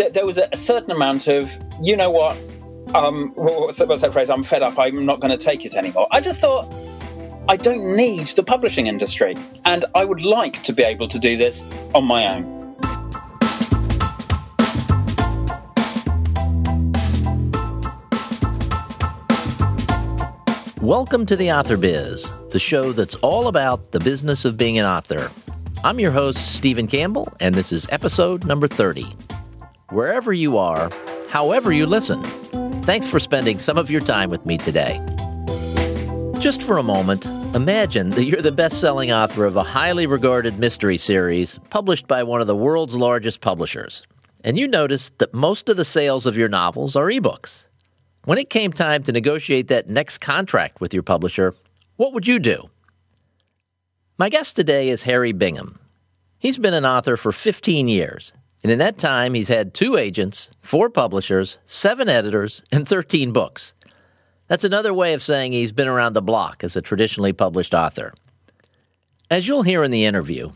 th- there was a, a, certain amount of, you know what, um, what's that, what's that phrase? I'm fed up. I'm not going to take it anymore. I just thought, I don't need the publishing industry, and I would like to be able to do this on my own. Welcome to the Author Biz, the show that's all about the business of being an author. I'm your host, Stephen Campbell, and this is episode number 30. Wherever you are, however you listen, thanks for spending some of your time with me today. Just for a moment, imagine that you're the best selling author of a highly regarded mystery series published by one of the world's largest publishers, and you notice that most of the sales of your novels are ebooks. When it came time to negotiate that next contract with your publisher, what would you do? My guest today is Harry Bingham. He's been an author for 15 years, and in that time, he's had two agents, four publishers, seven editors, and 13 books. That's another way of saying he's been around the block as a traditionally published author. As you'll hear in the interview,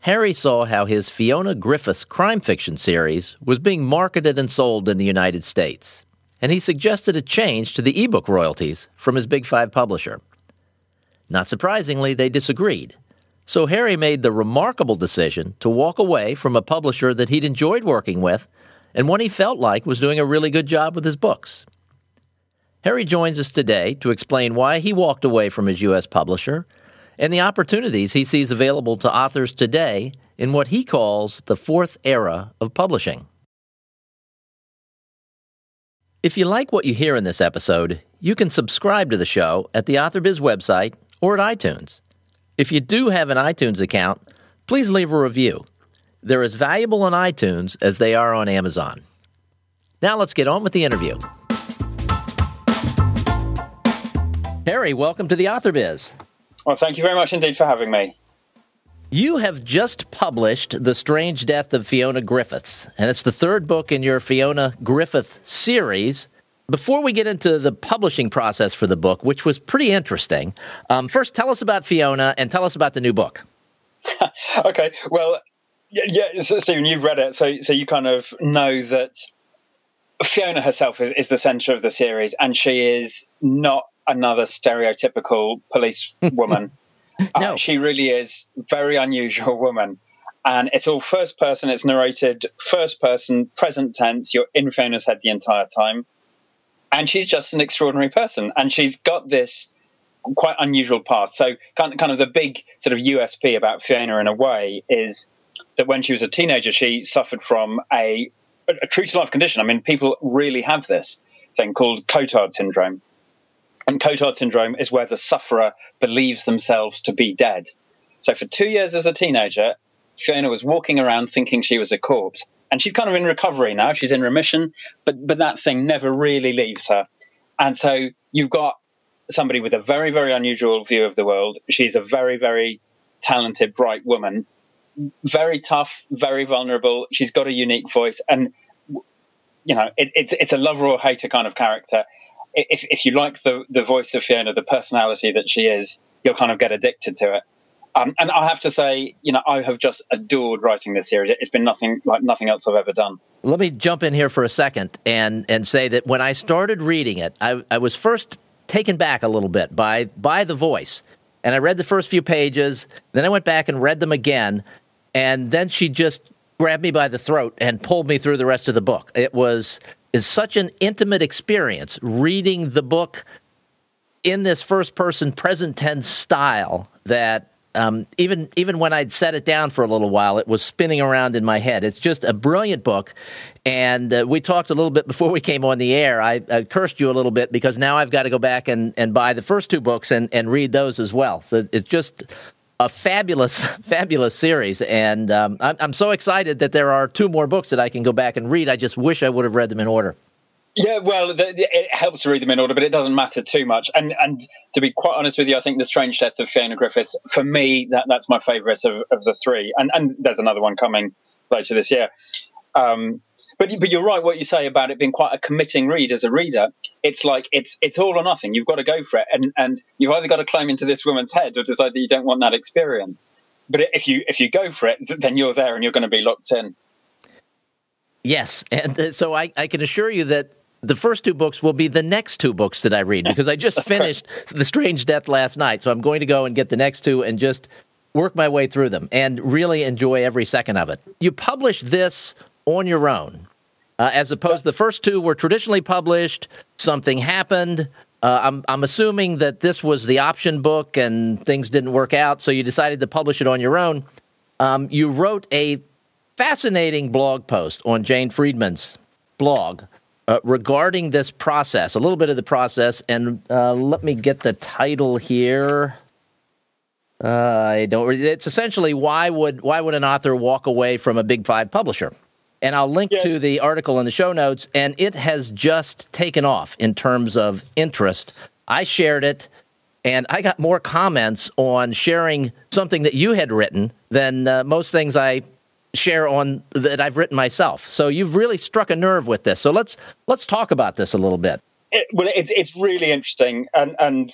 Harry saw how his Fiona Griffiths crime fiction series was being marketed and sold in the United States and he suggested a change to the ebook royalties from his Big Five publisher. Not surprisingly, they disagreed. So Harry made the remarkable decision to walk away from a publisher that he'd enjoyed working with and one he felt like was doing a really good job with his books. Harry joins us today to explain why he walked away from his U.S. publisher and the opportunities he sees available to authors today in what he calls the fourth era of publishing. If you like what you hear in this episode, you can subscribe to the show at the AuthorBiz website or at iTunes. If you do have an iTunes account, please leave a review. They're as valuable on iTunes as they are on Amazon. Now let's get on with the interview. Harry, welcome to the Author Biz. Well, thank you very much indeed for having me. You have just published The Strange Death of Fiona Griffiths, and it's the third book in your Fiona Griffith series. Before we get into the publishing process for the book, which was pretty interesting, um, first tell us about Fiona and tell us about the new book. okay, well, yeah, yeah so, Stephen, you've read it, so so you kind of know that Fiona herself is, is the centre of the series, and she is not another stereotypical police woman. Uh, no. Uh, she really is very unusual woman. And it's all first person, it's narrated first person, present tense. You're in Fiona's head the entire time. And she's just an extraordinary person. And she's got this quite unusual past. So, kind of, kind of the big sort of USP about Fiona in a way is that when she was a teenager, she suffered from a, a true to life condition. I mean, people really have this thing called Cotard syndrome. And Cotard syndrome is where the sufferer believes themselves to be dead. So for two years as a teenager, Fiona was walking around thinking she was a corpse. And she's kind of in recovery now. She's in remission, but but that thing never really leaves her. And so you've got somebody with a very, very unusual view of the world. She's a very, very talented, bright woman, very tough, very vulnerable. She's got a unique voice, and you know, it, it's it's a lover or hater kind of character if, if you like the, the voice of Fiona, the personality that she is, you'll kind of get addicted to it. Um, and I have to say, you know, I have just adored writing this series. It's been nothing like nothing else I've ever done. Let me jump in here for a second and and say that when I started reading it, I, I was first taken back a little bit by by the voice, and I read the first few pages. Then I went back and read them again, and then she just grabbed me by the throat and pulled me through the rest of the book. It was is such an intimate experience reading the book in this first person present tense style that um, even even when I'd set it down for a little while, it was spinning around in my head. It's just a brilliant book, and uh, we talked a little bit before we came on the air. I, I, cursed you a little bit because now I've got to go back and, and buy the first two books and, and read those as well. So it's just a fabulous, fabulous series, and um, I'm, I'm so excited that there are two more books that I can go back and read. I just wish I would have read them in order. Yeah, well, the, the, it helps to read them in order, but it doesn't matter too much. And and to be quite honest with you, I think the Strange Death of Fiona Griffiths, for me, that that's my favourite of, of the three. And and there's another one coming later this year. Um, but but you're right what you say about it being quite a committing read as a reader. It's like it's it's all or nothing. You've got to go for it, and and you've either got to climb into this woman's head or decide that you don't want that experience. But if you if you go for it, then you're there and you're going to be locked in. Yes, and uh, so I, I can assure you that the first two books will be the next two books that I read because I just finished The Strange Death last night. So I'm going to go and get the next two and just work my way through them and really enjoy every second of it. You publish this on your own, uh, as opposed to the first two were traditionally published. Something happened. Uh, I'm, I'm assuming that this was the option book and things didn't work out, so you decided to publish it on your own. Um, you wrote a fascinating blog post on Jane Friedman's blog uh, regarding this process, a little bit of the process, and uh, let me get the title here. Uh, I don't. It's essentially why would why would an author walk away from a big five publisher? And I'll link yeah. to the article in the show notes, and it has just taken off in terms of interest. I shared it, and I got more comments on sharing something that you had written than uh, most things I share on that I've written myself. So you've really struck a nerve with this. So let's let's talk about this a little bit. It, well, it's it's really interesting, and and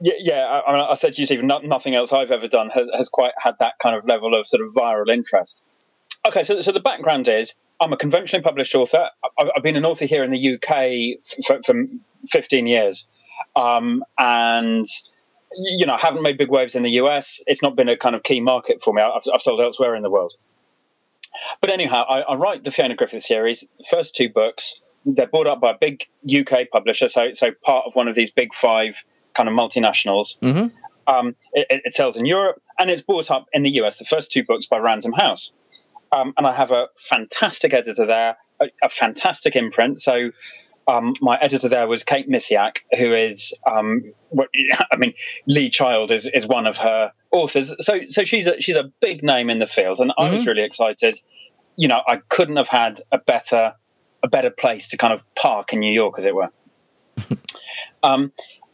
yeah, I, I, said to you, Stephen, not, nothing else I've ever done has, has quite had that kind of level of sort of viral interest. Okay, so so the background is I'm a conventionally published author. I've, I've been an author here in the UK for, for 15 years, um, and you know, I haven't made big waves in the US. It's not been a kind of key market for me. I've, I've sold elsewhere in the world. But anyhow, I, I, write the Fiona Griffith series. The first two books they're bought up by a big UK publisher, so so part of one of these big five kind of multinationals. Mm-hmm. Um, it, it, sells in Europe and it's bought up in the US. The first two books by Random House, um, and I have a fantastic editor there, a, a fantastic imprint. So. Um, my editor there was Kate Miciak, who is, um, what, I mean, Lee Child is, is one of her authors. So so she's a she's a big name in the field, and mm-hmm. I was mm-hmm. really excited. You know, I couldn't have had a better a better place to kind of park in New York, as it were. um,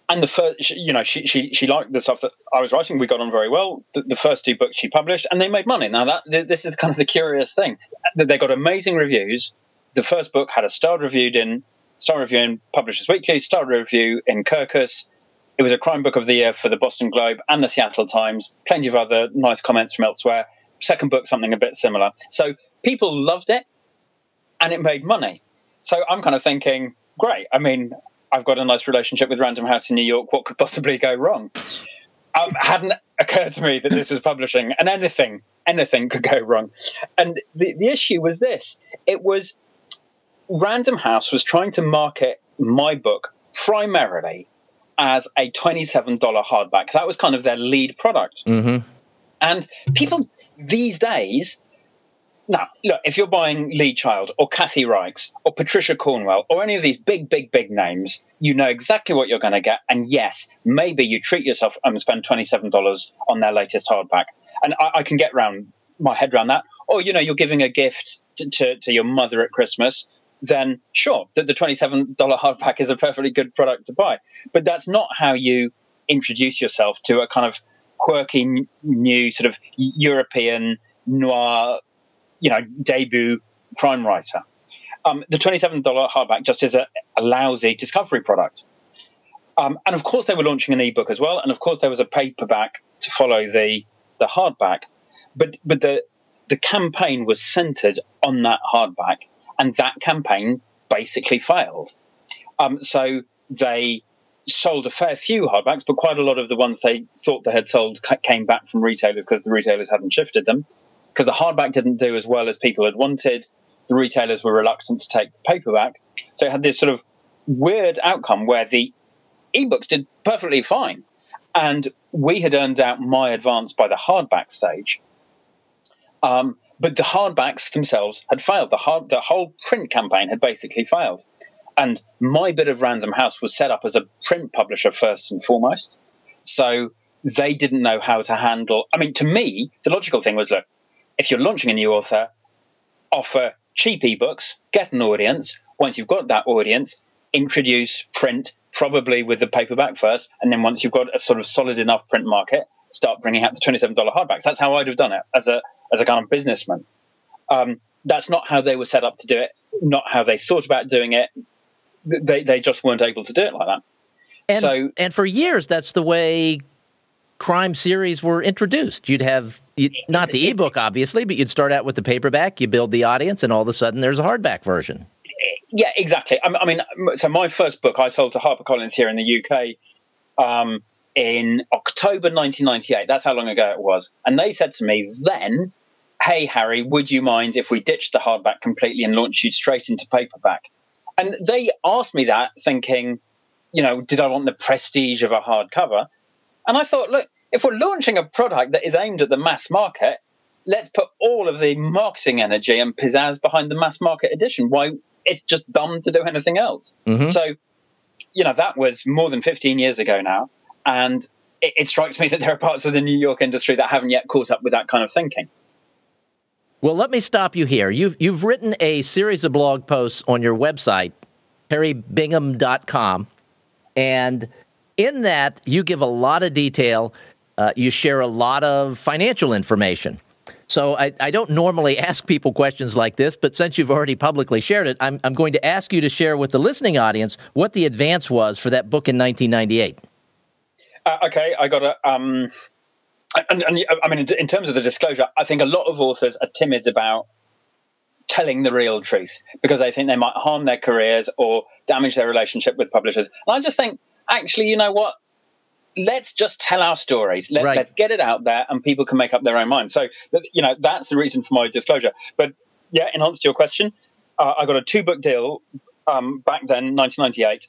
and the first, you know, she, she she liked the stuff that I was writing. We got on very well. The, the, first two books she published, and they made money. Now that this is kind of the curious thing that they got amazing reviews. The first book had a starred reviewed in star review in Publishers Weekly, star review in Kirkus, it was a crime book of the year for the Boston Globe and the Seattle Times. Plenty of other nice comments from elsewhere. Second book, something a bit similar. So people loved it and it made money. So I'm kind of thinking, great. I mean, I've got a nice relationship with Random House in New York. What could possibly go wrong? Um, hadn't occurred to me that this was publishing and anything, anything could go wrong. And the, the issue was this it was Random House was trying to market my book primarily as a $27 hardback. That was kind of their lead product. Mm-hmm. And people these days, now, look, if you're buying Lee Child or Kathy Reichs or Patricia Cornwell or any of these big, big, big names, you know exactly what you're going to get. And yes, maybe you treat yourself and spend $27 on their latest hardback. And I, I can get around my head around that. Or, you know, you're giving a gift to, to, to your mother at Christmas then sure, the, the $27 hardback is a perfectly good product to buy. But that's not how you introduce yourself to a kind of quirky new sort of European noir, you know, debut crime writer. Um, the $27 hardback just is a, a lousy discovery product. Um, and of course, they were launching an ebook as well, and of course, there was a paperback to follow the the hardback. But but the the campaign was centered on that hardback, and that campaign basically failed. Um, so they sold a fair few hardbacks, but quite a lot of the ones they thought they had sold came back from retailers because the retailers hadn't shifted them. Because the hardback didn't do as well as people had wanted, the retailers were reluctant to take the paperback. So it had this sort of weird outcome where the ebooks did perfectly fine. And we had earned out my advance by the hardback stage. Um, but the hardbacks themselves had failed. The hard, the whole print campaign had basically failed. And my bit of Random House was set up as a print publisher first and foremost. So they didn't know how to handle. I mean, to me, the logical thing was look, if you're launching a new author, offer cheap ebooks, get an audience. Once you've got that audience, introduce print, probably with the paperback first. And then once you've got a sort of solid enough print market, start bringing out the $27 hardbacks. That's how I'd have done it as a, as a kind of businessman. Um, that's not how they were set up to do it, not how they thought about doing it. They, they just weren't able to do it like that. And, so, and for years, that's the way crime series were introduced. You'd have you, not the ebook, obviously, but you'd start out with the paperback, you build the audience, and all of a sudden there's a hardback version. Yeah, exactly. I mean, so my first book I sold to HarperCollins here in the UK um, in October 1998. That's how long ago it was. And they said to me then, hey, Harry, would you mind if we ditched the hardback completely and launched you straight into paperback? And they asked me that thinking, you know, did I want the prestige of a hardcover? And I thought, look, if we're launching a product that is aimed at the mass market, let's put all of the marketing energy and pizzazz behind the mass market edition. Why? It's just dumb to do anything else. Mm-hmm. So, you know, that was more than 15 years ago now. And it, it strikes me that there are parts of the New York industry that haven't yet caught up with that kind of thinking. Well, let me stop you here. You've, you've written a series of blog posts on your website, harrybingham.com. And in that, you give a lot of detail. Uh, you share a lot of financial information. So I, I, don't normally ask people questions like this, but since you've already publicly shared it, I'm, I'm going to ask you to share with the listening audience what the advance was for that book in 1998. Uh, okay, I got a. Um, and, and, I mean, in terms of the disclosure, I think a lot of authors are timid about telling the real truth because they think they might harm their careers or damage their relationship with publishers. And I just think, actually, you know what? Let's just tell our stories. Let, us get it out there, and people can make up their own mind. So, you know, that's the reason for my disclosure. But yeah, in answer to your question, uh, I got a two book deal um, back then, 1998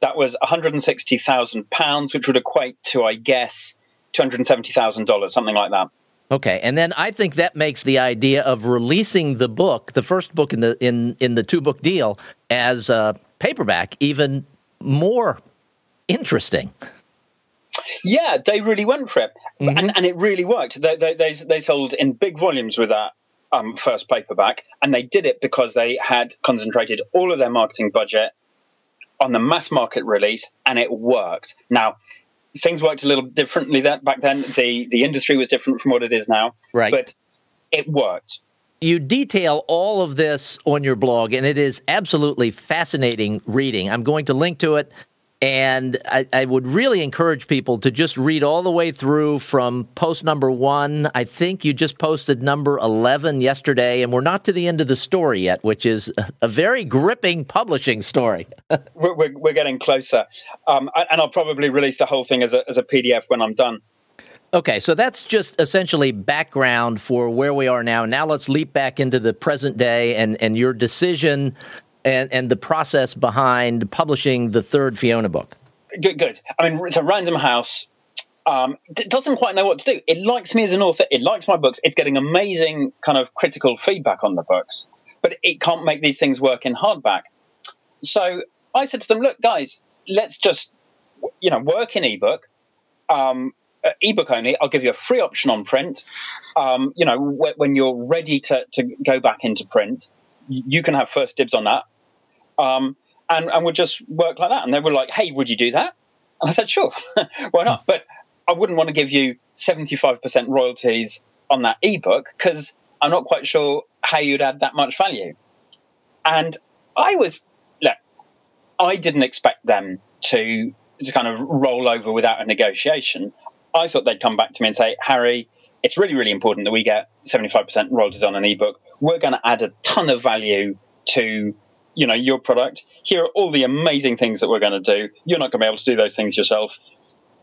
that was £160,000, which would equate to, I guess, $270,000, something like that. Okay, and then I think that makes the idea of releasing the book, the first book in the in in the two book deal, as a paperback, even more interesting. Yeah, they really went for it, mm-hmm. and and it really worked. They, they they, they sold in big volumes with that um, first paperback, and they did it because they had concentrated all of their marketing budget on the mass market release, and it worked. Now, things worked a little differently that back then. The the industry was different from what it is now, right? But it worked. You detail all of this on your blog, and it is absolutely fascinating reading. I'm going to link to it and I, I, would really encourage people to just read all the way through from post number one. I think you just posted number 11 yesterday, and we're not to the end of the story yet, which is a very gripping publishing story. we're, we're, we're, getting closer. Um, and I'll probably release the whole thing as a, as a PDF when I'm done. Okay, so that's just essentially background for where we are now. Now let's leap back into the present day and, and your decision and, and the process behind publishing the third Fiona book? Good, good. I mean, so Random House um, doesn't quite know what to do. It likes me as an author. It likes my books. It's getting amazing kind of critical feedback on the books, but it can't make these things work in hardback. So I said to them, "Look, guys, let's just you know work in ebook." Um, uh, ebook only. I'll give you a free option on print. Um, you know, when you're ready to, to go back into print, you can have first dibs on that. Um, and, and we'll just work like that. And they were like, hey, would you do that? And I said, sure, why not? But I wouldn't want to give you 75% royalties on that ebook because I'm not quite sure how you'd add that much value. And I was, look, I didn't expect them to, to kind of roll over without a negotiation. I thought they'd come back to me and say, Harry, it's really, really important that we get 75% royalties on an ebook. We're going to add a ton of value to you know your product. Here are all the amazing things that we're going to do. You're not going to be able to do those things yourself.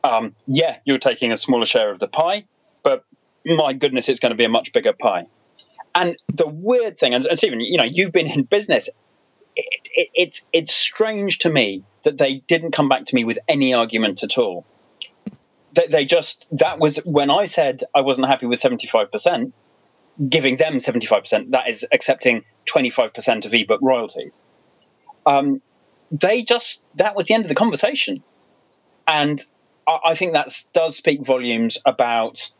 Um, yeah, you're taking a smaller share of the pie, but my goodness, it's going to be a much bigger pie. And the weird thing, and, and Stephen, you know, you've been in business. It, it, it's it's strange to me that they didn't come back to me with any argument at all they, they just that was when I said I wasn't happy with seventy five percent. Giving them seventy five percent, that is accepting twenty five percent of ebook royalties. Um, they just that was the end of the conversation, and I, I think that does speak volumes about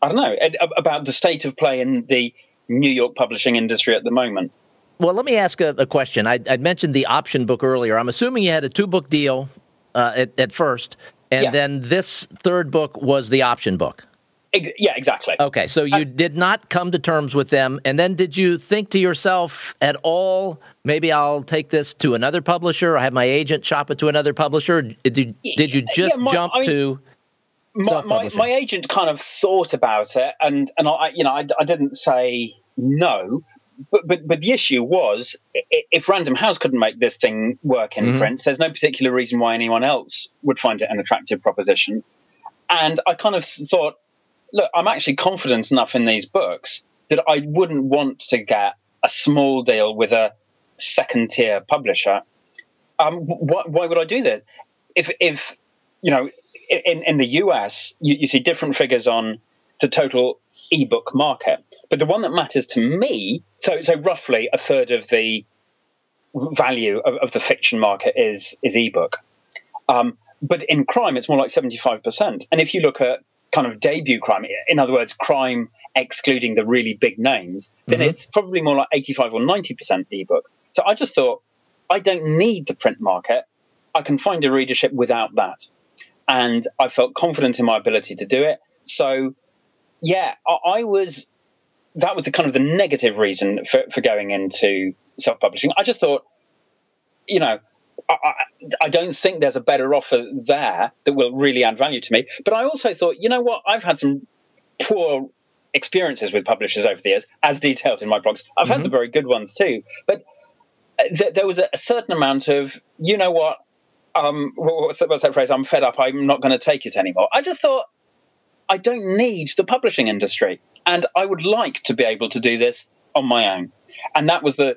I don't know about the state of play in the New York publishing industry at the moment. Well, let me ask a, a question. I, I, mentioned the option book earlier. I'm assuming you had a two book deal uh, at, at, first, and yeah. then this third book was the option book. Yeah, exactly. Okay, so you I, did not come to terms with them, and then did you think to yourself at all, maybe I'll take this to another publisher, or have my agent shop it to another publisher? Did you, did you just yeah, my, jump I mean, to? my, my, my, agent kind of thought about it, and and I, you know, I, I didn't say no, but but but the issue was if Random House couldn't make this thing work in mm-hmm. print, there's no particular reason why anyone else would find it an attractive proposition. And I kind of thought, look, I'm actually confident enough in these books that I wouldn't want to get a small deal with a second tier publisher. Um, wh- why would I do that? If if you know, in in the US, you, you see different figures on the total ebook market. But the one that matters to me, so so roughly a third of the value of, of the fiction market is is ebook. Um, but in crime, it's more like seventy five percent. And if you look at kind of debut crime, in other words, crime excluding the really big names, then mm-hmm. it's probably more like eighty five or ninety percent ebook. So I just thought I don't need the print market. I can find a readership without that. And I felt confident in my ability to do it. So yeah, I, I was. That was the kind of the negative reason for, for going into self publishing. I just thought, you know, I, I, don't think there's a better offer there that will really add value to me. But I also thought, you know what, I've had some poor experiences with publishers over the years, as detailed in my blogs. I've mm-hmm. had some very good ones too. But th- there was a, a, certain amount of, you know what, um, what's, that, what's that phrase? I'm fed up. I'm not going to take it anymore. I just thought, I don't need the publishing industry. And I would like to be able to do this on my own. And that was the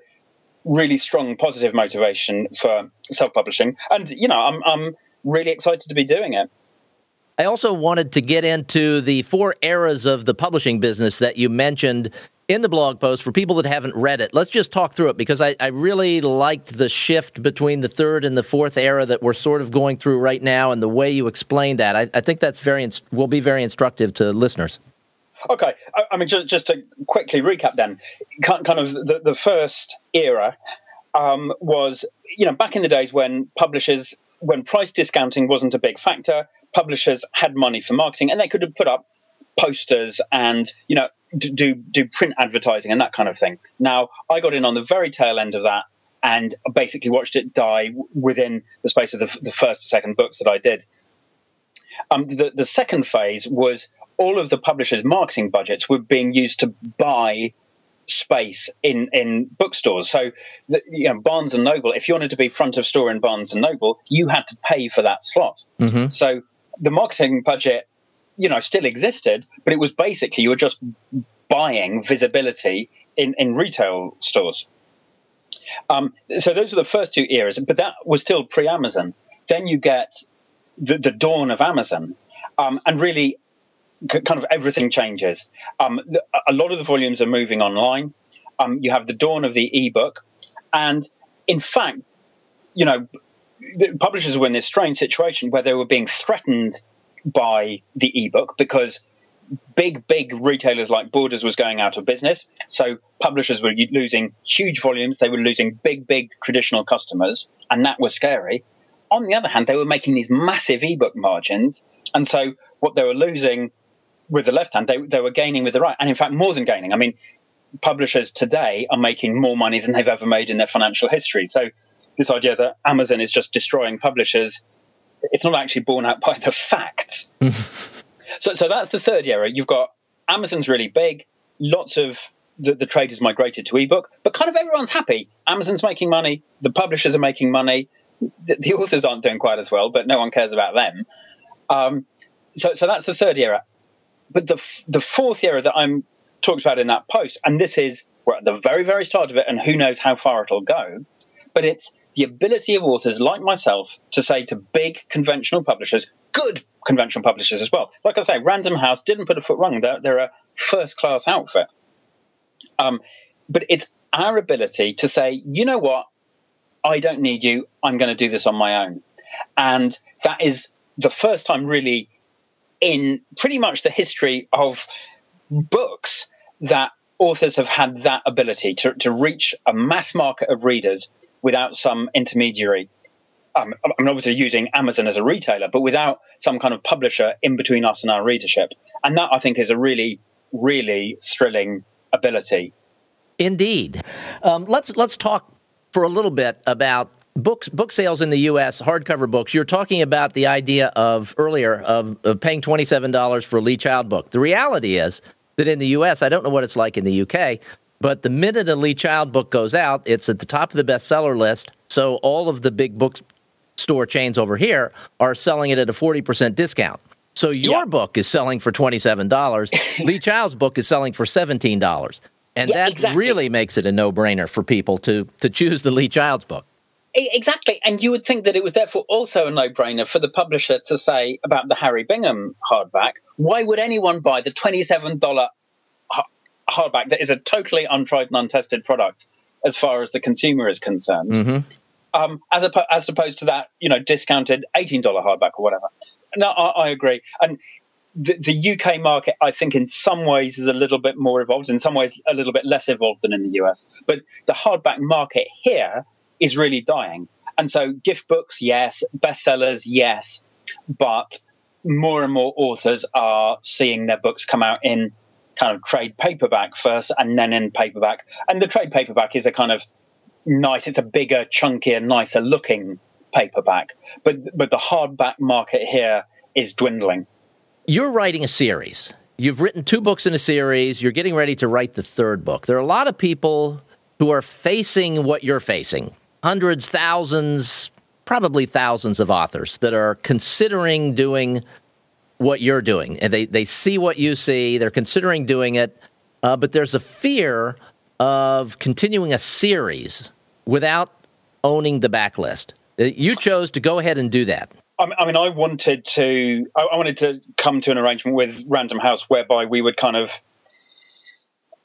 really strong positive motivation for self publishing. And, you know, I'm, I'm really excited to be doing it. I also wanted to get into the four eras of the publishing business that you mentioned in the blog post for people that haven't read it. Let's just talk through it because I, I, really liked the shift between the third and the fourth era that we're sort of going through right now, and the way you explained that. I, I think that's very will be very instructive to listeners. Okay, I, I mean just just to quickly recap then, kind of the, the first era um, was you know back in the days when publishers when price discounting wasn't a big factor, publishers had money for marketing and they could have put up posters and you know do do print advertising and that kind of thing. Now, I got in on the very tail end of that and basically watched it die within the space of the, the first or second books that I did. Um, the, the second phase was all of the publishers' marketing budgets were being used to buy space in in bookstores. So, the, you know, Barnes and Noble. If you wanted to be front of store in Barnes and Noble, you had to pay for that slot. Mm-hmm. So, the marketing budget you know still existed, but it was basically you were just buying visibility in, in retail stores. Um, so those were the first two eras, but that was still pre-Amazon. Then you get the, the dawn of Amazon, um, and really, c- kind of everything changes. Um, the, a lot of the volumes are moving online. Um, you have the dawn of the ebook, and in fact, you know, publishers were in this strange situation where they were being threatened by the ebook because big, big retailers like Borders was going out of business. So publishers were losing huge volumes. They were losing big, big traditional customers, and that was scary. On the other hand, they were making these massive ebook margins. And so what they were losing with the left hand, they, they were gaining with the right. And in fact, more than gaining. I mean, publishers today are making more money than they've ever made in their financial history. So this idea that Amazon is just destroying publishers it's not actually borne out by the facts. so, so that's the third era. You've got Amazon's really big, lots of the, the trade has migrated to ebook, but kind of everyone's happy. Amazon's making money, the publishers are making money, the, the authors aren't doing quite as well, but no one cares about them. Um, so, so that's the third era. But the the fourth era that I'm talked about in that post, and this is we're at the very very start of it, and who knows how far it'll go, but it's the ability of authors like myself to say to big conventional publishers, good conventional publishers as well. Like I say, Random House didn't put a foot wrong. They're, they're a first class outfit. Um, but it's our ability to say, you know what, I don't need you. I'm going to do this on my own. And that is the first time, really, in pretty much the history of books that authors have had that ability to, to reach a mass market of readers without some intermediary. Um, I'm obviously using Amazon as a retailer, but without some kind of publisher in between us and our readership. And that I think is a really, really thrilling ability. Indeed. Um, let's let's talk for a little bit about books book sales in the U.S. hardcover books. You're talking about the idea of earlier of, of paying twenty seven dollars for a Lee Child book. The reality is that in the U.S., I don't know what it's like in the U.K., but the minute a Lee Child book goes out, it's at the top of the bestseller list. So all of the big bookstore chains over here are selling it at a forty percent discount. So your yeah. book is selling for twenty seven dollars. Lee Child's book is selling for seventeen dollars. And yeah, that exactly. really makes it a no brainer for people to, to choose the Lee Child's book. Exactly. And you would think that it was therefore also a no brainer for the publisher to say about the Harry Bingham hardback why would anyone buy the $27 hardback that is a totally untried and untested product as far as the consumer is concerned? Mm-hmm. Um, as, as opposed to that, you know, discounted $18 hardback or whatever. No, I, I agree. And the, the, UK market, I think, in some ways is a little bit more evolved, in some ways a little bit less evolved than in the US. But the hardback market here is really dying. And so, gift books, yes, bestsellers, yes, but more and more authors are seeing their books come out in kind of trade paperback first and then in paperback. And the trade paperback is a kind of nice, it's a bigger, chunkier, nicer looking paperback. But but the hardback market here is dwindling you're writing a series. You've written two books in a series. You're getting ready to write the third book. There are a lot of people who are facing what you're facing hundreds, thousands, probably thousands of authors that are considering doing what you're doing. And they, they see what you see, they're considering doing it, uh, but there's a fear of continuing a series without owning the backlist. Uh, you chose to go ahead and do that. I mean, I wanted to, I wanted to come to an arrangement with Random House whereby we would kind of,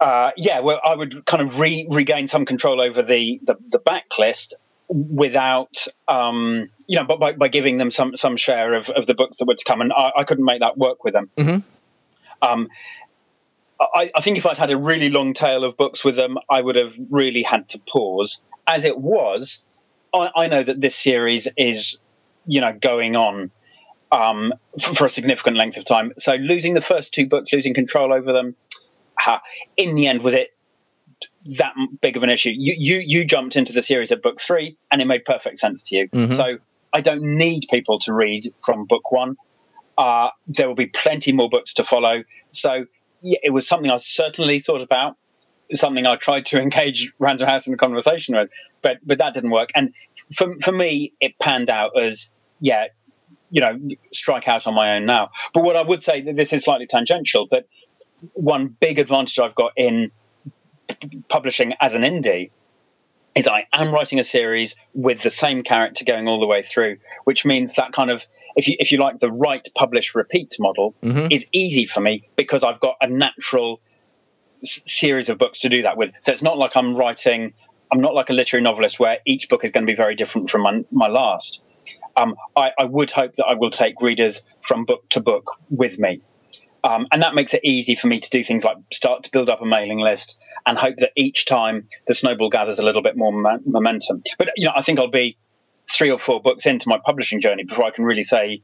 uh, yeah, well, I would kind of re- regain some control over the the, the backlist without, um, you know, but by, by giving them some some share of, of the books that were to come, and I, I couldn't make that work with them. Mm-hmm. Um, I, I think if I'd had a really long tail of books with them, I would have really had to pause. As it was, I, I know that this series is you know going on um, for, for, a significant length of time. So losing the first two books, losing control over them, uh, in the end, was it that big of an issue? You you you jumped into the series at book three, and it made perfect sense to you. Mm-hmm. So I don't need people to read from book one. Uh, there will be plenty more books to follow. So yeah, it was something I certainly thought about something I tried to engage Random House in a conversation with, but but that didn't work. And for for me, it panned out as yeah, you know, strike out on my own now. But what I would say that this is slightly tangential, but one big advantage I've got in publishing as an indie is I am writing a series with the same character going all the way through, which means that kind of if you if you like the write publish repeat model mm-hmm. is easy for me because I've got a natural series of books to do that with. So it's not like I'm writing. I'm not like a literary novelist where each book is going to be very different from my, my last. Um, I, I, would hope that I will take readers from book to book with me. Um, and that makes it easy for me to do things like start to build up a mailing list and hope that each time the snowball gathers a little bit more momentum. But you know, I think I'll be three or four books into my publishing journey before I can really say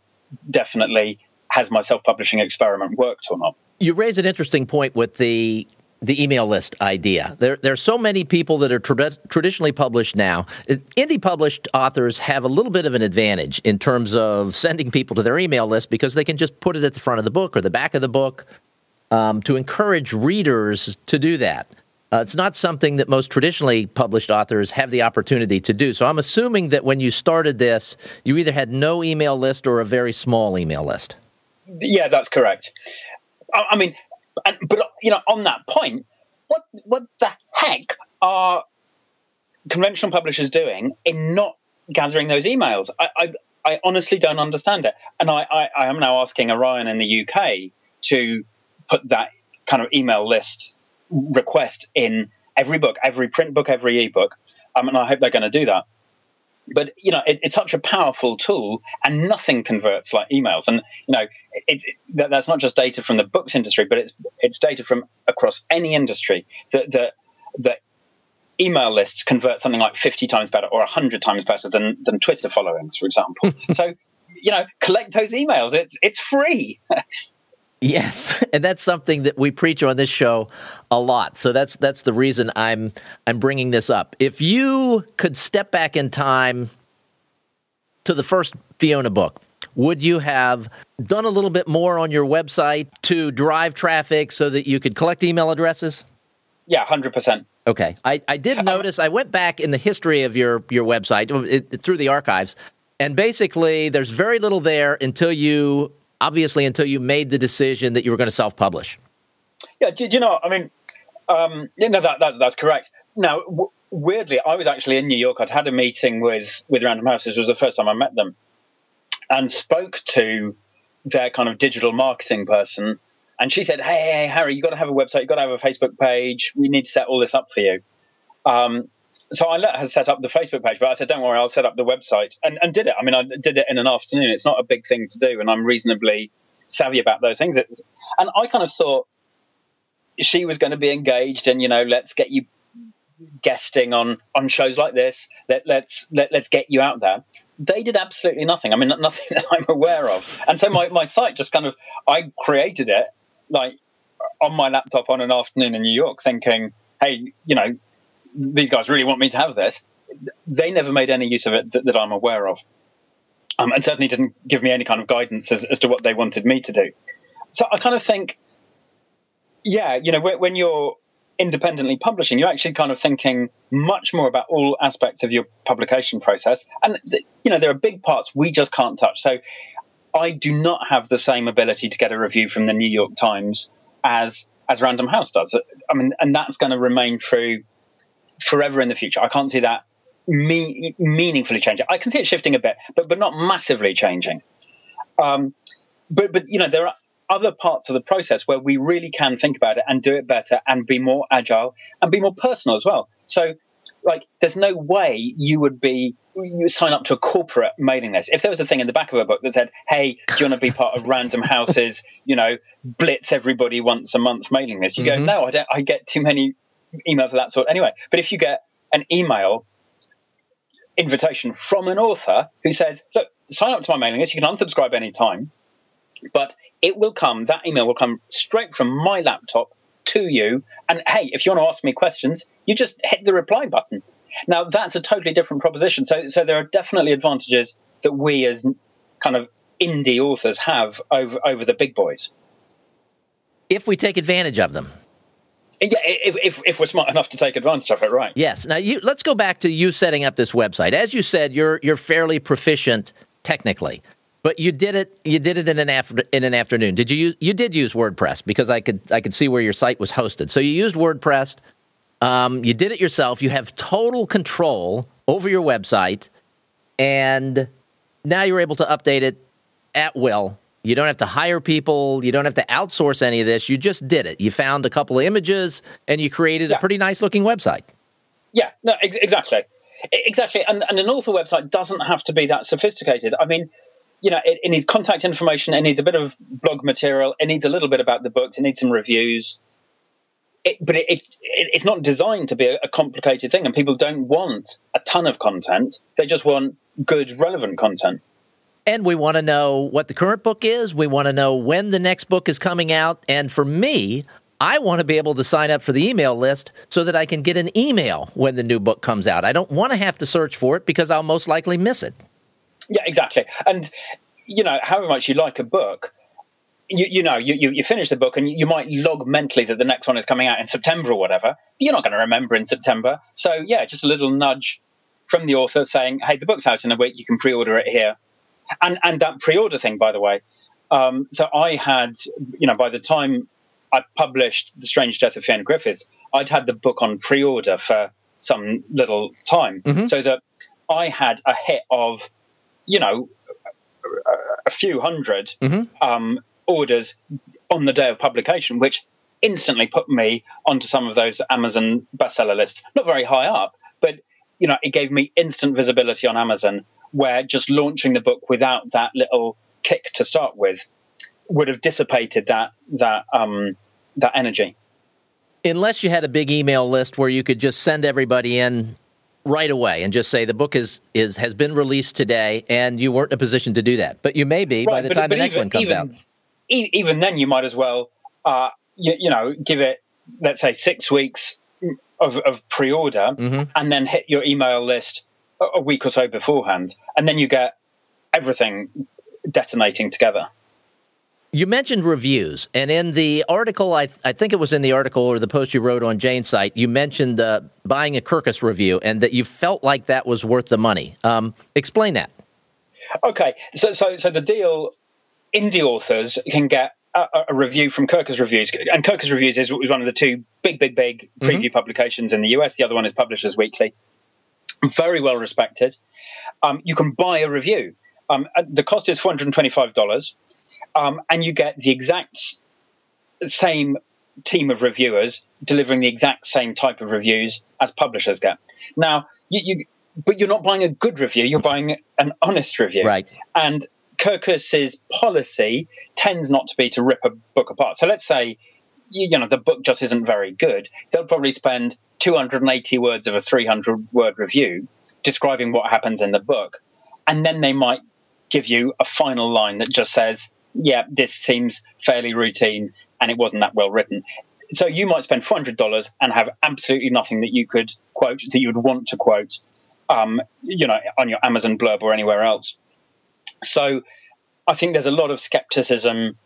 definitely has my self-publishing experiment worked or not. You raise an interesting point with the the email list idea. There, there are so many people that are tra- traditionally published now. Indie published authors have a little bit of an advantage in terms of sending people to their email list because they can just put it at the front of the book or the back of the book um, to encourage readers to do that. Uh, it's not something that most traditionally published authors have the opportunity to do. So I'm assuming that when you started this, you either had no email list or a very small email list. Yeah, that's correct. I, I mean, and, but you know, on that point, what what the heck are conventional publishers doing in not gathering those emails? I I, I honestly don't understand it, and I, I, I am now asking Orion in the UK to put that kind of email list request in every book, every print book, every ebook, um, and I hope they're going to do that but you know it, it's such a powerful tool and nothing converts like emails. And you know it, it, that, that's not just data from the books industry but it's it's data from across any industry that that that email lists convert something like 50 times better or 100 times better than than twitter followings for example. So you know collect those emails. It's it's free Yes, and that's something that we preach on this show a lot. So that's that's the reason I'm I'm bringing this up. If you could step back in time to the first Fiona book, would you have done a little bit more on your website to drive traffic so that you could collect email addresses? Yeah, hundred percent. Okay, I, I did notice. I went back in the history of your your website it, through the archives, and basically, there's very little there until you obviously until you made the decision that you were going to self publish. Yeah, do, do, you know? I mean, um, know that, that, that's correct. Now, w- weirdly, I was actually in New York. I'd had a meeting with with Random House. This was the first time I met them, and spoke to their kind of digital marketing person. And she said, "Hey, hey, Harry, you got to have a website. You got to have a Facebook page. We need to set all this up for you." Um, so I let her set up the Facebook page, but I said, "Don't worry, I'll set up the website," and, and did it. I mean, I did it in an afternoon. It's not a big thing to do, and I'm reasonably savvy about those things. It's, and I kind of thought she was going to be engaged, and you know, let's get you guesting on on shows like this. Let, let's let, let's get you out there. They did absolutely nothing. I mean, nothing that I'm aware of. And so my, my site just kind of I created it like on my laptop on an afternoon in New York, thinking, hey, you know, these guys really want me to have this. They never made any use of it that, that I'm aware of. Um, and certainly didn't give me any kind of guidance as, as to what they wanted me to do. So I kind of think, yeah, you know, when, when you're independently publishing, you're actually kind of thinking much more about all aspects of your publication process. And, you know, there are big parts we just can't touch. So I do not have the same ability to get a review from the New York Times as as Random House does. I mean, and that's going to remain true forever in the future. I can't see that me- meaningfully changing. I can see it shifting a bit, but but not massively changing. Um, but but you know there are other parts of the process where we really can think about it and do it better and be more agile and be more personal as well. So like there's no way you would be you sign up to a corporate mailing list. If there was a thing in the back of a book that said, "Hey, do you want to be part of Random Houses? You know, blitz everybody once a month mailing list," you mm-hmm. go, "No, I don't. I get too many emails of that sort anyway. But if you get an email invitation from an author who says, look, sign up to my mailing list, you can unsubscribe anytime, but it will come, that email will come straight from my laptop to you. And hey, if you want to ask me questions, you just hit the reply button. Now, that's a totally different proposition. So, so there are definitely advantages that we as kind of indie authors have over, over the big boys. If we take advantage of them. Yeah, if, if, if, we're smart enough to take advantage of it, right? Yes. Now, you, let's go back to you setting up this website. As you said, you're you're fairly proficient technically, but you did it you did it in an after, in an afternoon. Did you use, you did use WordPress because I could I could see where your site was hosted. So you used WordPress. Um, you did it yourself. You have total control over your website, and now you're able to update it at will you don't have to hire people. You don't have to outsource any of this. You just did it. You found a couple of images and you created yeah. a pretty nice looking website. Yeah, no, ex- exactly. Exactly. And, and an author website doesn't have to be that sophisticated. I mean, you know, it, it, needs contact information, it needs a bit of blog material, it needs a little bit about the books, it needs some reviews. It, but it, it, it's not designed to be a, a, complicated thing, and people don't want a ton of content. They just want good, relevant content. And we want to know what the current book is. We want to know when the next book is coming out. And for me, I want to be able to sign up for the email list so that I can get an email when the new book comes out. I don't want to have to search for it because I'll most likely miss it. Yeah, exactly. And, you know, however much you like a book, you, you know, you, you, you finish the book and you might log mentally that the next one is coming out in September or whatever. You're not going to remember in September. So, yeah, just a little nudge from the author saying, hey, the book's out in a week. You can pre order it here and and that pre-order thing, by the way. Um, so I had, you know, by the time I published The Strange Death of Fiona Griffiths, I'd had the book on pre-order for some little time, mm-hmm. so that I had a hit of, you know, a few 100 mm-hmm. um, orders on the day of publication, which instantly put me onto some of those Amazon bestseller lists. Not very high up, but you know, it gave me instant visibility on Amazon where just launching the book without that little kick to start with would have dissipated that that um, that energy. Unless you had a big email list where you could just send everybody in right away and just say the book is is has been released today, and you weren't in a position to do that, but you may be right, by the but, time but the next even, one comes even, out. Even then, you might as well, uh, you, you, know, give it let's say six weeks of, of pre-order, mm-hmm. and then hit your email list a week or so beforehand, and then you get everything detonating together. You mentioned reviews, and in the article, I, I, think it was in the article or the post you wrote on Jane's site, you mentioned uh, buying a Kirkus review and that you felt like that was worth the money. Um, explain that. Okay, so so so the deal, indie authors can get a, a review from Kirkus Reviews, and Kirkus Reviews is, is, one of the two big, big, big preview mm-hmm. publications in the US. The other one is Publishers Weekly. Very well respected. Um, you can buy a review. Um, the cost is four hundred twenty-five dollars um, and you get the exact same team of reviewers delivering the exact same type of reviews as publishers get. Now, you, you but you're not buying a good review; you're buying an honest review, right? And Kirkus's policy tends not to be to rip a book apart. So let's say you, know the book just isn't very good. They'll probably spend 280 words of a 300 word review describing what happens in the book, and then they might give you a final line that just says yeah, this seems fairly routine and it wasn't that well written. So you might spend four hundred dollars and have absolutely nothing that you could quote that you would want to quote, um, you know, on your Amazon blurb or anywhere else. So I think there's a lot of skepticism,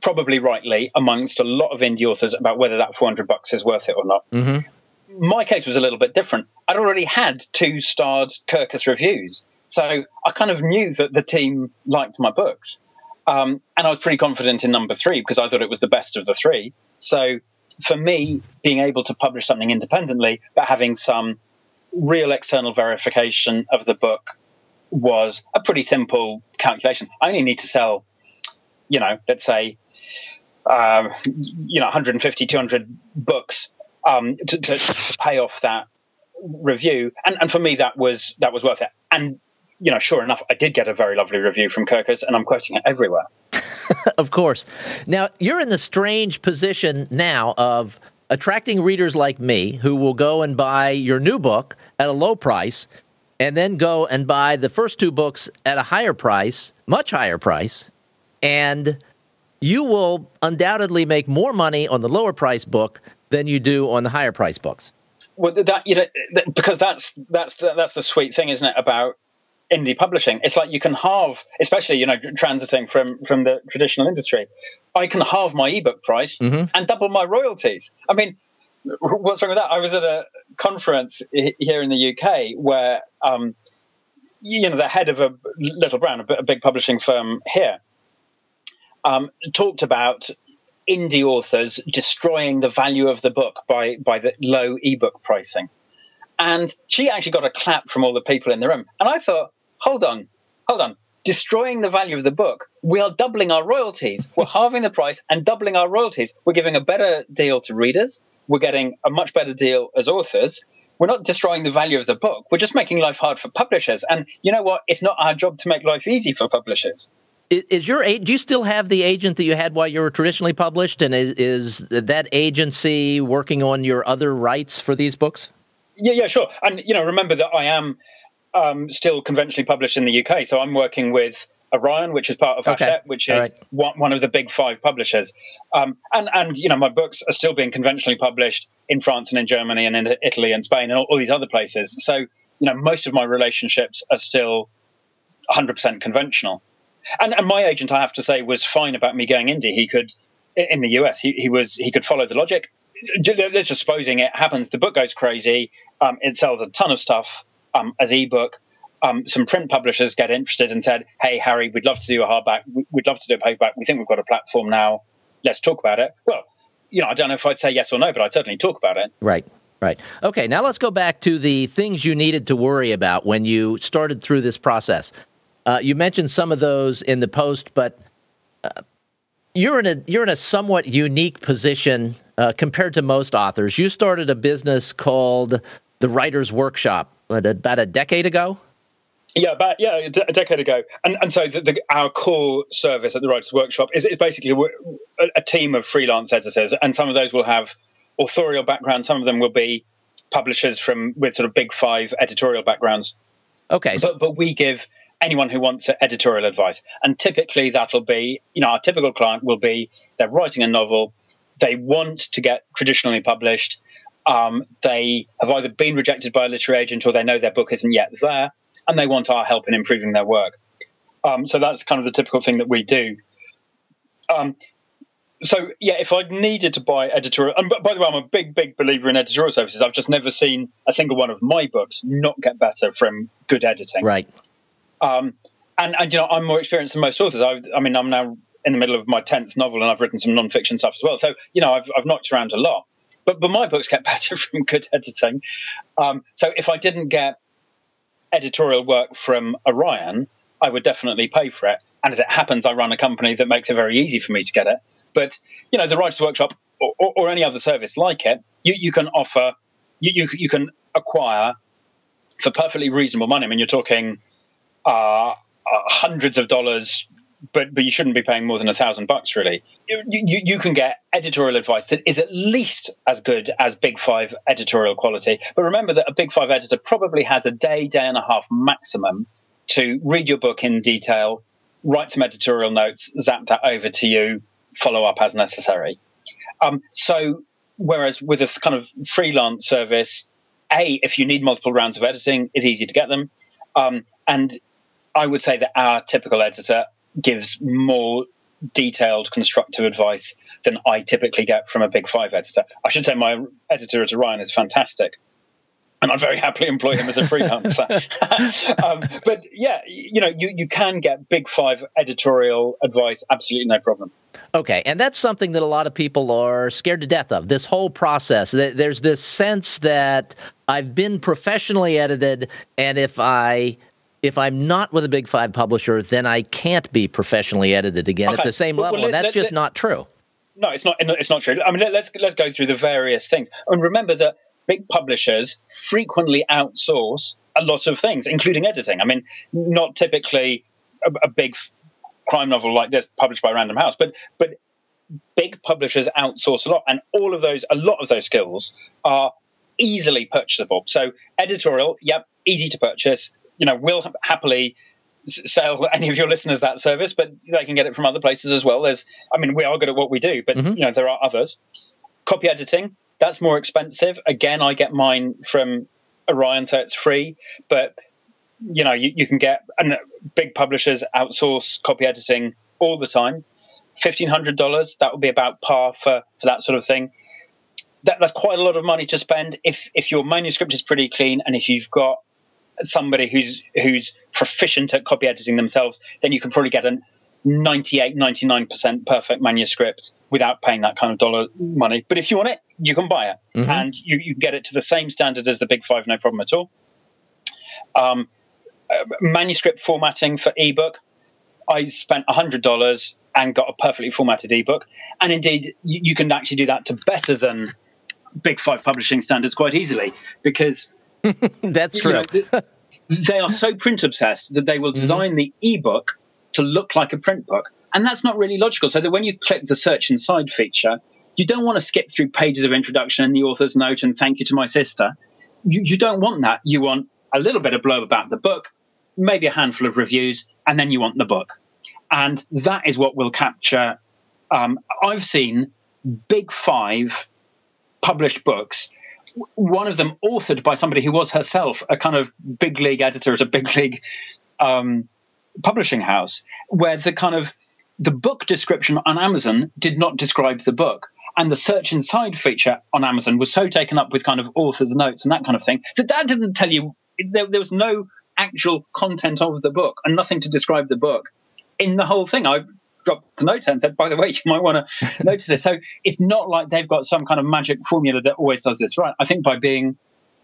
probably rightly, amongst a lot of indie authors about whether that 400 bucks is worth it or not. Mm-hmm. My case was a little bit different. I'd already had two starred Kirkus reviews, so I kind of knew that the team liked my books. Um, and I was pretty confident in number three because I thought it was the best of the three. So for me, being able to publish something independently, but having some real external verification of the book was a pretty simple calculation. I only need to sell, you know, let's say, uh, you know, 150, 200 books um, to, to, to, pay off that review. And, and for me, that was that was worth it. And you know, sure enough, I did get a very lovely review from Kirkus, and I'm quoting it everywhere. of course. Now, you're in the strange position now of attracting readers like me who will go and buy your new book at a low price and then go and buy the first two books at a higher price, much higher price, and you will undoubtedly make more money on the lower price book than you do on the higher price books. Well, that you know, because that's that's the, that's the sweet thing, isn't it? About indie publishing. It's like you can halve, especially you know, transiting from from the traditional industry. I can halve my ebook price mm-hmm. and double my royalties. I mean, what's wrong with that? I was at a conference here in the UK where, um, you know, the head of a Little Brown, a big publishing firm here, um, talked about indie authors destroying the value of the book by by the low ebook pricing. And she actually got a clap from all the people in the room. And I thought, hold on, hold on. Destroying the value of the book, we are doubling our royalties. We're halving the price and doubling our royalties. We're giving a better deal to readers. We're getting a much better deal as authors. We're not destroying the value of the book. We're just making life hard for publishers. And you know what? It's not our job to make life easy for publishers. Is your do you still have the agent that you had while you were traditionally published, and is, is that agency working on your other rights for these books? Yeah, yeah, sure. And you know, remember that I am um, still conventionally published in the UK. So I'm working with Orion, which is part of okay. Hachette, which is right. one, one, of the big five publishers. Um, and and you know my books are still being conventionally published in France and in Germany and in Italy and Spain and all, all these other places. So you know most of my relationships are still 100% conventional. And, and my agent, I have to say, was fine about me going indie. He could in the US, he, he was he could follow the logic. Let's just supposing it happens, the book goes crazy. Um, it sells a ton of stuff um, as ebook. Um, some print publishers get interested and said, "Hey, Harry, we'd love to do a hardback. We'd love to do a paperback. We think we've got a platform now. Let's talk about it." Well, you know, I don't know if I'd say yes or no, but I'd certainly talk about it. Right. Right. Okay. Now let's go back to the things you needed to worry about when you started through this process. Uh, you mentioned some of those in the post, but uh, you're in a you're in a somewhat unique position uh, compared to most authors. You started a business called the Writers Workshop about a decade ago. Yeah, about yeah, a decade ago, and and so the, the, our core service at the Writers Workshop is, is basically a, a, team of freelance editors, and some of those will have authorial backgrounds, some of them will be publishers from with sort of big five editorial backgrounds. Okay, but but we give anyone who wants editorial advice, and typically that'll be you know our typical client will be they're writing a novel, they want to get traditionally published, um, they have either been rejected by a literary agent or they know their book isn't yet there and they want our help in improving their work. Um, so that's kind of the typical thing that we do. Um, so yeah, if I needed to buy editorial, and by the way, I'm a big, big believer in editorial services. I've just never seen a single one of my books not get better from good editing. Right. Um, and and you know, I'm more experienced than most authors. I, I mean, I'm now in the middle of my tenth novel, and I've written some non-fiction stuff as well. So you know, I've I've knocked around a lot. But but my books get better from good editing. Um, so if I didn't get editorial work from Orion, I would definitely pay for it. And as it happens, I run a company that makes it very easy for me to get it. But you know, the Writers Workshop or, or, or any other service like it, you, you can offer, you, you, you can acquire for perfectly reasonable money. I mean, you're talking uh, hundreds of dollars, but but you shouldn't be paying more than a thousand bucks, really. You, you, you can get editorial advice that is at least as good as Big Five editorial quality. But remember that a Big Five editor probably has a day, day and a half maximum to read your book in detail, write some editorial notes, zap that over to you, follow up as necessary. Um, so, whereas with a kind of freelance service, a if you need multiple rounds of editing, it's easy to get them, um, and I would say that our typical editor gives more detailed, constructive advice than I typically get from a Big Five editor. I should say my editor at Orion is fantastic and I'd very happily employ him as a freelancer. um, but yeah, you know, you, you can get big five editorial advice, absolutely no problem. Okay, and that's something that a lot of people are scared to death of. This whole process, there's this sense that I've been professionally edited, and if I if I'm not with a big five publisher, then I can't be professionally edited again okay. at the same level, well, and that's let, just let, not true. No, it's not. It's not true. I mean, let, let's let's go through the various things, and remember that big publishers frequently outsource a lot of things, including editing. I mean, not typically a, a big crime novel like this published by Random House, but but big publishers outsource a lot, and all of those, a lot of those skills are easily purchasable. So editorial, yep, easy to purchase. You know, we'll happily sell any of your listeners that service, but they can get it from other places as well. There's, I mean, we are good at what we do, but mm-hmm. you know, there are others. Copy editing, that's more expensive. Again, I get mine from Orion, so it's free. But you know, you, you can get and big publishers outsource copy editing all the time. Fifteen hundred dollars that would be about par for for that sort of thing. That, that's quite a lot of money to spend if if your manuscript is pretty clean and if you've got somebody who's who's proficient at copy editing themselves, then you can probably get a 98, 99% perfect manuscript without paying that kind of dollar money. But if you want it, you can buy it. Mm-hmm. And you, you get it to the same standard as the Big Five, no problem at all. Um, uh, manuscript formatting for ebook, I spent $100 and got a perfectly formatted ebook. And indeed, you, you can actually do that to better than Big Five publishing standards quite easily because. That's true. Know, they are so print obsessed that they will mm-hmm. design mm-hmm. the ebook to look like a print book. And that's not really logical. So that when you click the search inside feature, you don't want to skip through pages of introduction and the author's note and thank you to my sister. You, you don't want that. You want a little bit of blurb about the book, maybe a handful of reviews, and then you want the book. And that is what will capture. Um, I've seen big five published books one of them authored by somebody who was herself a kind of big league editor at a big league um, publishing house where the kind of the book description on Amazon did not describe the book. And the search inside feature on Amazon was so taken up with kind of author's notes and that kind of thing that that didn't tell you, there, there was no actual content of the book and nothing to describe the book in the whole thing. I dropped the note and said, by the way, you might want to notice this. So it's not like they've got some kind of magic formula that always does this right. I think by being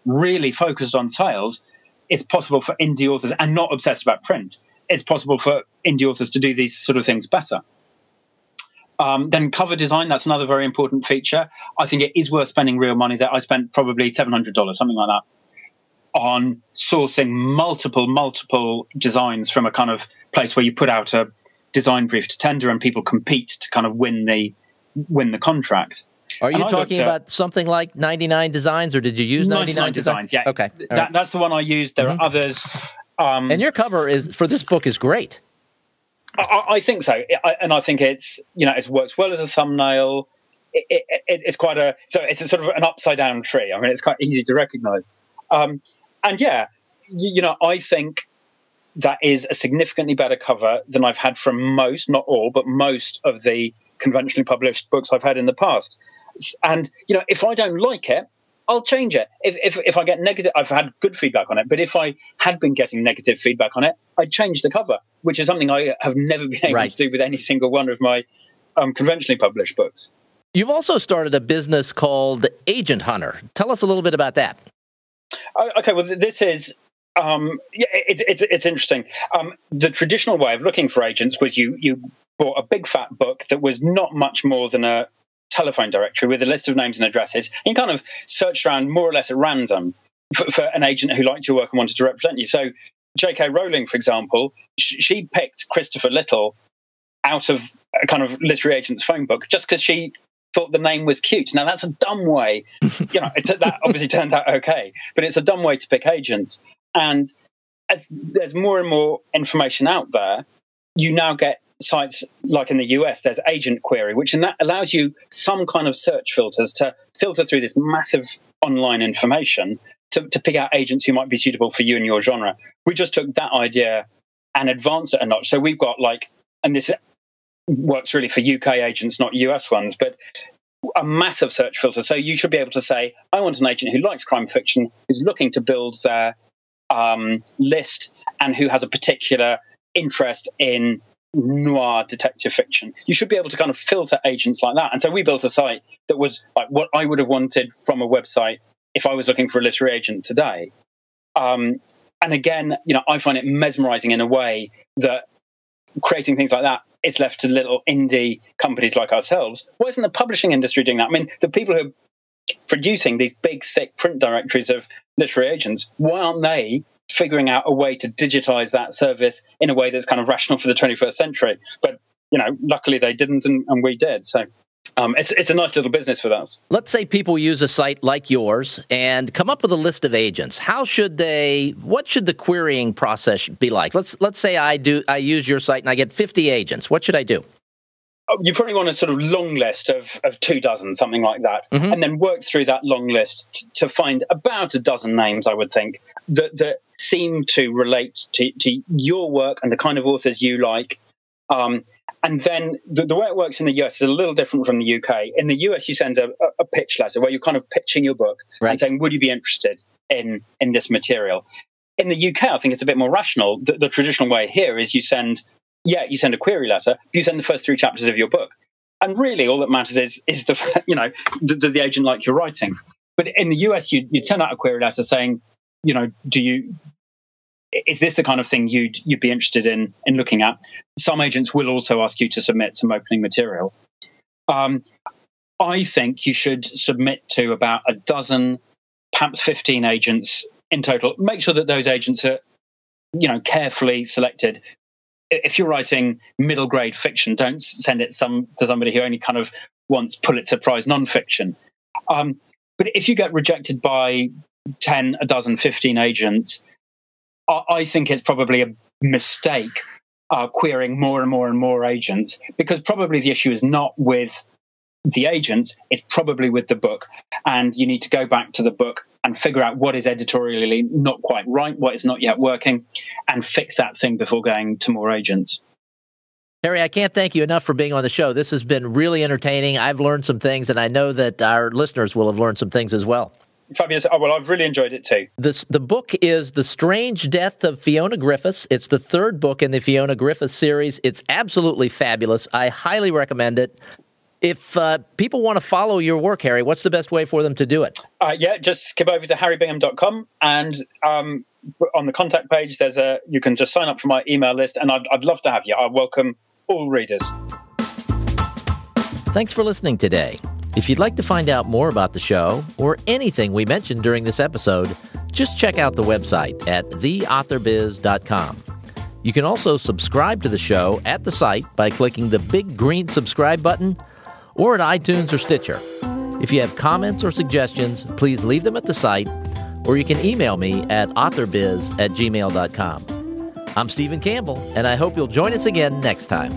really focused on sales, it's possible for indie authors and not obsessed about print it's possible for indie authors to do these sort of things better. Um, then cover design, that's another very important feature. I think it is worth spending real money there. I spent probably $700, something like that, on sourcing multiple, multiple designs from a kind of place where you put out a design brief to tender and people compete to kind of win the win the contract. Are you talking about something like 99 designs, or did you use 99, 99 designs? designs? Yeah. Okay. That, right. That's the one I used. There mm-hmm. are others. Um, and your cover is for this book is great. I, I think so, I, and I think it's you know it works well as a thumbnail. It, it, it, it's quite a so it's a sort of an upside down tree. I mean, it's quite easy to recognise. Um, and yeah, you, you know, I think that is a significantly better cover than I've had from most, not all, but most of the conventionally published books I've had in the past. And, you know, if I don't like it, I'll change it. If, if, if I get negative, I've had good feedback on it, but if I had been getting negative feedback on it, I'd change the cover, which is something I have never been able right. to do with any single one of my um, conventionally published books. You've also started a business called Agent Hunter. Tell us a little bit about that. Uh, okay, well, this is um, yeah, it, it's it's interesting. Um, the traditional way of looking for agents was you you bought a big fat book that was not much more than a telephone directory with a list of names and addresses, and you kind of searched around more or less at random for, for an agent who liked your work and wanted to represent you. So, J.K. Rowling, for example, sh- she picked Christopher Little out of a kind of literary agent's phone book just because she thought the name was cute. Now that's a dumb way, you know. It, that obviously turns out okay, but it's a dumb way to pick agents. And as there's more and more information out there, you now get sites like in the US, there's Agent Query, which allows you some kind of search filters to filter through this massive online information to, to pick out agents who might be suitable for you and your genre. We just took that idea and advanced it a notch. So we've got like, and this works really for UK agents, not US ones, but a massive search filter. So you should be able to say, I want an agent who likes crime fiction, who's looking to build their um, list, and who has a particular interest in noir detective fiction. You should be able to kind of filter agents like that. And so we built a site that was like what I would have wanted from a website if I was looking for a literary agent today. Um, and again, you know, I find it mesmerizing in a way that creating things like that is left to little indie companies like ourselves. Why isn't the publishing industry doing that? I mean, the people who are producing these big, thick print directories of literary agents, why aren't they figuring out a way to digitize that service in a way that's kind of rational for the 21st century? But, you know, luckily they didn't and, and we did. So um, it's, it's a nice little business for us. Let's say people use a site like yours and come up with a list of agents. How should they? What should the querying process be like? Let's let's say I do I use your site and I get 50 agents. What should I do? Oh, you probably want a sort of long list of, of two dozen, something like that, mm-hmm. and then work through that long list t- to find about a dozen names, I would think, that, that seem to relate to, to your work and the kind of authors you like. Um, and then the, the, way it works in the US is a little different from the UK. In the US, you send a, a pitch letter where you're kind of pitching your book right. and saying, "Would you be interested in in this material?" In the UK, I think it's a bit more rational. The, the traditional way here is you send, yeah, you send a query letter. You send the first three chapters of your book, and really all that matters is is the you know does the agent like your writing? But in the US, you you send out a query letter saying, you know, do you is this the kind of thing you'd you'd be interested in in looking at? Some agents will also ask you to submit some opening material. Um, I think you should submit to about a dozen, perhaps fifteen agents in total. Make sure that those agents are, you know, carefully selected. If you're writing middle grade fiction, don't send it some to somebody who only kind of wants Pulitzer Prize nonfiction. Um, but if you get rejected by 10, a dozen, 15 agents, I think it's probably a mistake uh, querying more and more and more agents because probably the issue is not with the agents, it's probably with the book. And you need to go back to the book and figure out what is editorially not quite right, what is not yet working, and fix that thing before going to more agents. Harry, I can't thank you enough for being on the show. This has been really entertaining. I've learned some things, and I know that our listeners will have learned some things as well. Fabulous. Oh, well, I've really enjoyed it too. This, the book is The Strange Death of Fiona Griffiths. It's the third book in the Fiona Griffiths series. It's absolutely fabulous. I highly recommend it. If uh, people want to follow your work, Harry, what's the best way for them to do it? Uh, yeah, just skip over to harrybingham.com and um, on the contact page, there's a you can just sign up for my email list, and I'd, I'd love to have you. I welcome all readers. Thanks for listening today. If you'd like to find out more about the show or anything we mentioned during this episode, just check out the website at theauthorbiz.com. You can also subscribe to the show at the site by clicking the big green subscribe button or at iTunes or Stitcher. If you have comments or suggestions, please leave them at the site or you can email me at authorbiz at gmail.com. I'm Stephen Campbell, and I hope you'll join us again next time.